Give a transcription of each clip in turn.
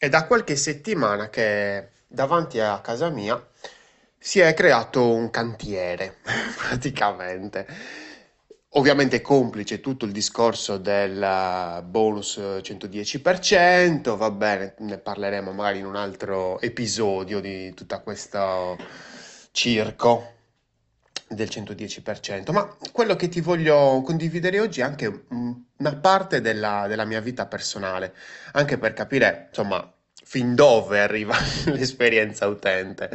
È da qualche settimana che davanti a casa mia si è creato un cantiere, praticamente. Ovviamente complice tutto il discorso del bonus 110%, va bene, ne parleremo magari in un altro episodio di tutto questo circo del 110%, ma quello che ti voglio condividere oggi è anche una parte della, della mia vita personale, anche per capire, insomma, fin dove arriva l'esperienza utente.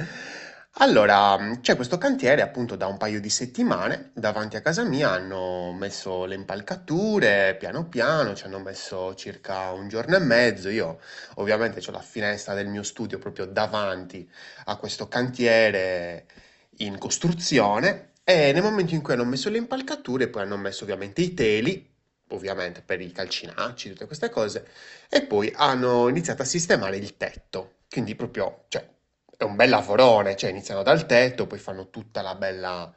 Allora, c'è questo cantiere appunto da un paio di settimane, davanti a casa mia hanno messo le impalcature piano piano, ci hanno messo circa un giorno e mezzo, io ovviamente ho la finestra del mio studio proprio davanti a questo cantiere in costruzione e nel momento in cui hanno messo le impalcature, poi hanno messo ovviamente i teli, ovviamente per i calcinacci, tutte queste cose, e poi hanno iniziato a sistemare il tetto. Quindi proprio, cioè, è un bel lavorone, cioè iniziano dal tetto, poi fanno tutta la bella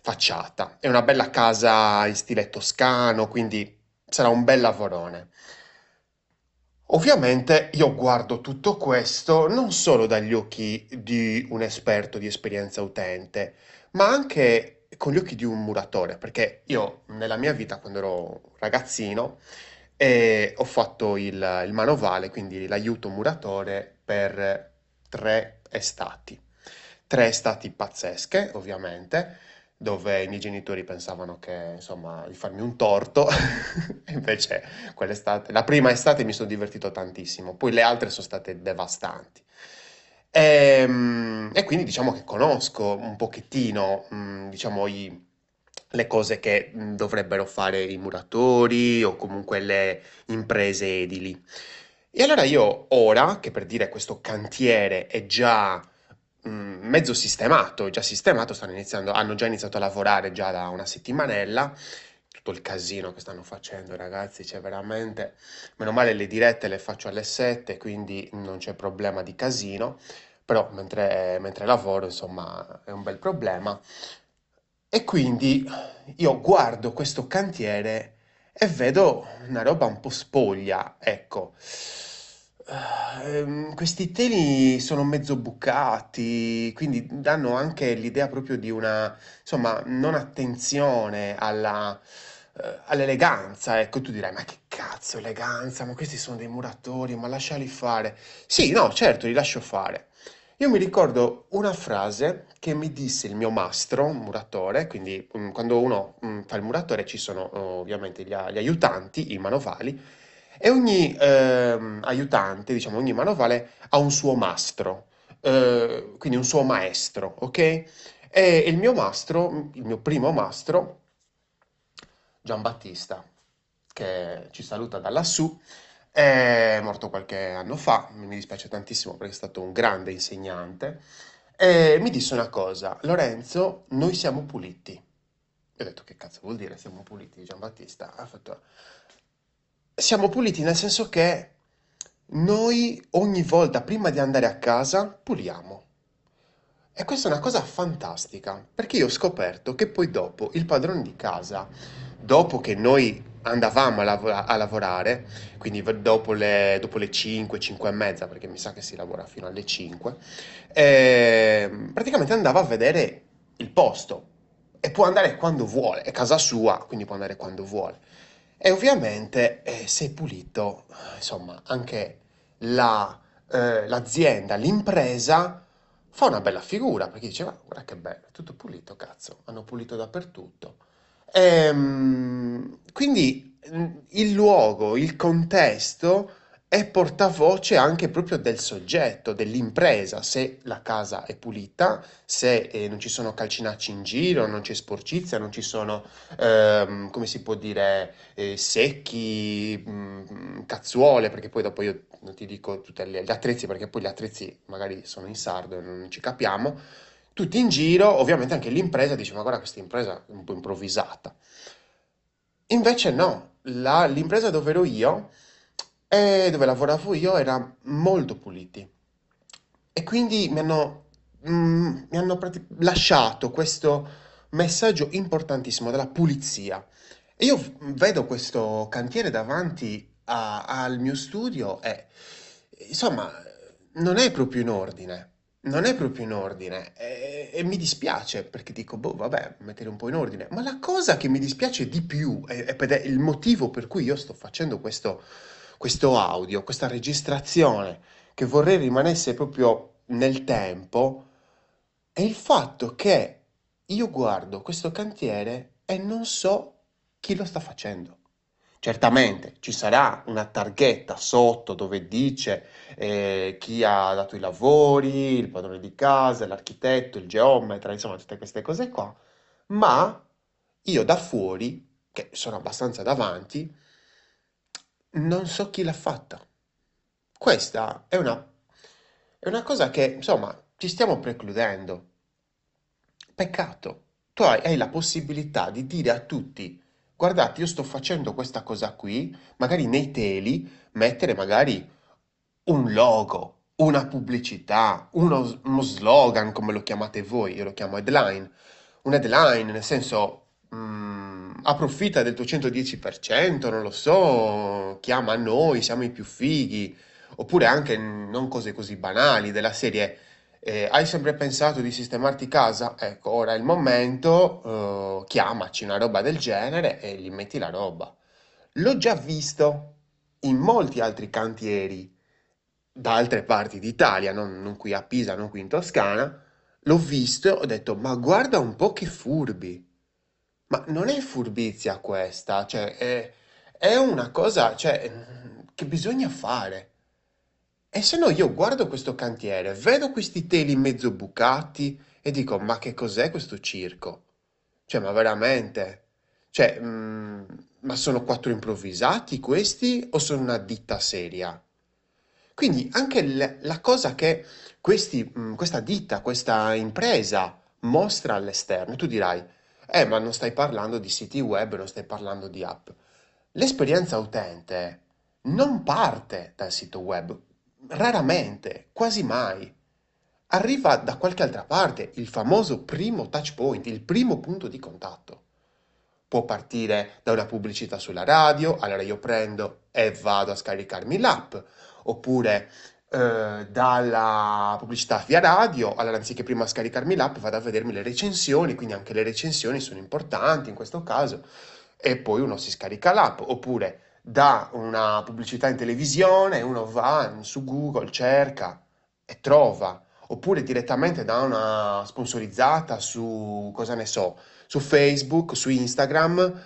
facciata. È una bella casa in stile toscano, quindi sarà un bel lavorone. Ovviamente io guardo tutto questo non solo dagli occhi di un esperto di esperienza utente, ma anche con gli occhi di un muratore, perché io nella mia vita, quando ero ragazzino, eh, ho fatto il, il manovale, quindi l'aiuto muratore per tre estati. Tre estati pazzesche, ovviamente, dove i miei genitori pensavano che, insomma, di farmi un torto, e invece quell'estate, la prima estate mi sono divertito tantissimo, poi le altre sono state devastanti. Ehm, E, quindi diciamo che conosco un pochettino, mm, diciamo, i- le cose che mm, dovrebbero fare i muratori o comunque le imprese edili. E allora io ora, che per dire questo cantiere è già mm, mezzo sistemato, già sistemato, stanno iniziando, hanno già iniziato a lavorare già da una settimanella, tutto il casino che stanno facendo, ragazzi, c'è veramente, meno male le dirette le faccio alle 7, quindi non c'è problema di casino, però mentre, mentre lavoro, insomma, è un bel problema. E quindi io guardo questo cantiere e vedo una roba un po' spoglia, ecco. Ehm, questi teli sono mezzo bucati, quindi danno anche l'idea proprio di una, insomma, non attenzione alla, eh, all'eleganza. Ecco, tu dirai, ma che cazzo, eleganza, ma questi sono dei muratori, ma lasciali fare. Sì, no, certo, li lascio fare. Io mi ricordo una frase che mi disse il mio mastro, un muratore, quindi mm, quando uno mm, fa il muratore ci sono oh, ovviamente gli, gli aiutanti, i manovali, e ogni ehm, aiutante, diciamo, ogni manovale ha un suo mastro, eh, quindi un suo maestro, ok? E il mio mastro, il mio primo mastro, Giambattista, che ci saluta da lassù, è morto qualche anno fa, mi dispiace tantissimo perché è stato un grande insegnante, e mi disse una cosa, Lorenzo, noi siamo puliti. Io ho detto, che cazzo vuol dire siamo puliti, Giambattista? Ha fatto, siamo puliti nel senso che noi ogni volta prima di andare a casa puliamo. E questa è una cosa fantastica, perché io ho scoperto che poi dopo il padrone di casa, dopo che noi andavamo a, lav- a lavorare, quindi dopo le, dopo le 5, 5 e mezza, perché mi sa che si lavora fino alle 5, ehm, praticamente andava a vedere il posto e può andare quando vuole, è casa sua, quindi può andare quando vuole. E ovviamente eh, se pulito, insomma, anche la, eh, l'azienda, l'impresa fa una bella figura perché dice: "Ma guarda che bello, tutto pulito, cazzo, hanno pulito dappertutto. Ehm, quindi mh, il luogo, il contesto è portavoce anche proprio del soggetto, dell'impresa, se la casa è pulita, se eh, non ci sono calcinacci in giro, non c'è sporcizia, non ci sono, ehm, come si può dire, eh, secchi, mh, cazzuole, perché poi dopo io non ti dico tutti gli attrezzi, perché poi gli attrezzi magari sono in sardo e non ci capiamo, tutti in giro, ovviamente anche l'impresa dice, ma guarda questa impresa è un po' improvvisata. Invece no, la- l'impresa dove ero io e dove lavoravo io era molto puliti. E quindi mi hanno, mm, mi hanno lasciato questo messaggio importantissimo della pulizia. E io vedo questo cantiere davanti a- al mio studio e insomma, non è proprio in ordine. Non è proprio in ordine e, e mi dispiace perché dico, boh, vabbè, mettere un po' in ordine. Ma la cosa che mi dispiace di più, ed è il motivo per cui io sto facendo questo, questo audio, questa registrazione, che vorrei rimanesse proprio nel tempo, è il fatto che io guardo questo cantiere e non so chi lo sta facendo. Certamente ci sarà una targhetta sotto dove dice eh, chi ha dato i lavori, il padrone di casa, l'architetto, il geometra, insomma tutte queste cose qua, ma io da fuori, che sono abbastanza davanti, non so chi l'ha fatta. Questa è una, è una cosa che, insomma, ci stiamo precludendo. Peccato. Tu hai, hai la possibilità di dire a tutti, guardate, io sto facendo questa cosa qui, magari nei teli, mettere magari un logo, una pubblicità, uno, uno slogan, come lo chiamate voi, io lo chiamo headline. Un headline, nel senso, mm, approfitta del tuo 110%, non lo so, chiama noi, siamo i più fighi, oppure anche non cose così banali, della serie, eh, hai sempre pensato di sistemarti casa? Ecco, ora è il momento, eh, chiamaci una roba del genere e gli metti la roba. L'ho già visto in molti altri cantieri da altre parti d'Italia, non, non qui a Pisa, non qui in Toscana, l'ho visto e ho detto, ma guarda un po' che furbi. Ma non è furbizia questa, cioè è, è una cosa, cioè, che bisogna fare. E se no io guardo questo cantiere, vedo questi teli mezzo bucati e dico, ma che cos'è questo circo? Cioè, ma veramente? Cioè, mm, ma sono quattro improvvisati questi o sono una ditta seria? Quindi anche la cosa che questi, mh, questa ditta, questa impresa mostra all'esterno, tu dirai, eh, ma non stai parlando di siti web, non stai parlando di app. L'esperienza utente non parte dal sito web, raramente, quasi mai. Arriva da qualche altra parte, il famoso primo touch point, il primo punto di contatto. Può partire da una pubblicità sulla radio, allora io prendo e vado a scaricarmi l'app, oppure eh, dalla pubblicità via radio, allora anziché prima scaricarmi l'app vado a vedermi le recensioni, quindi anche le recensioni sono importanti in questo caso, e poi uno si scarica l'app, oppure da una pubblicità in televisione, uno va su Google, cerca e trova, oppure direttamente da una sponsorizzata su, cosa ne so, su Facebook, su Instagram,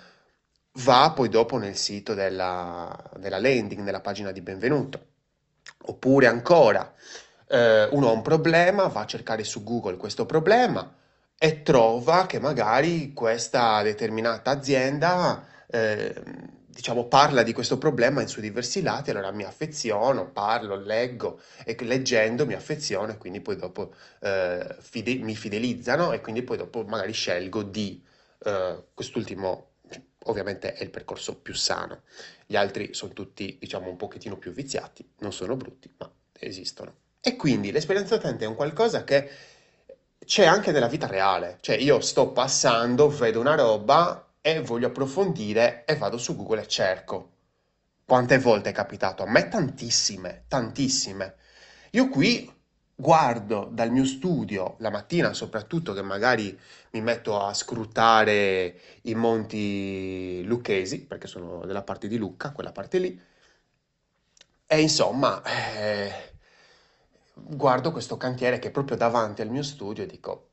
va poi dopo nel sito della, della landing, nella pagina di benvenuto. Oppure ancora, eh, uno ha un problema, va a cercare su Google questo problema e trova che magari questa determinata azienda, eh, diciamo, parla di questo problema in suoi diversi lati, allora mi affeziono, parlo, leggo e leggendo mi affeziono e quindi poi dopo eh, fide- mi fidelizzano e quindi poi dopo magari scelgo di eh, quest'ultimo ovviamente è il percorso più sano. Gli altri sono tutti, diciamo, un pochettino più viziati, non sono brutti, ma esistono. E quindi l'esperienza utente è un qualcosa che c'è anche nella vita reale. Cioè io sto passando, vedo una roba e voglio approfondire e vado su Google e cerco. Quante volte è capitato? A me tantissime, tantissime. Io qui guardo dal mio studio la mattina, soprattutto che magari mi metto a scrutare i monti lucchesi, perché sono della parte di Lucca, quella parte lì, e insomma, eh, guardo questo cantiere che è proprio davanti al mio studio e dico,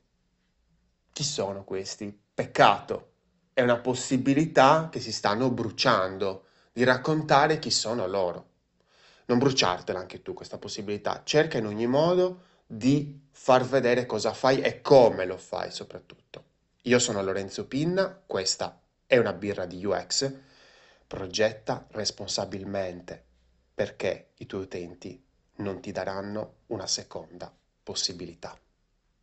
chi sono questi? Peccato, è una possibilità che si stanno bruciando di raccontare chi sono loro. Non bruciartela anche tu questa possibilità, cerca in ogni modo di far vedere cosa fai e come lo fai soprattutto. Io sono Lorenzo Pinna, questa è una birra di UX, progetta responsabilmente perché i tuoi utenti non ti daranno una seconda possibilità.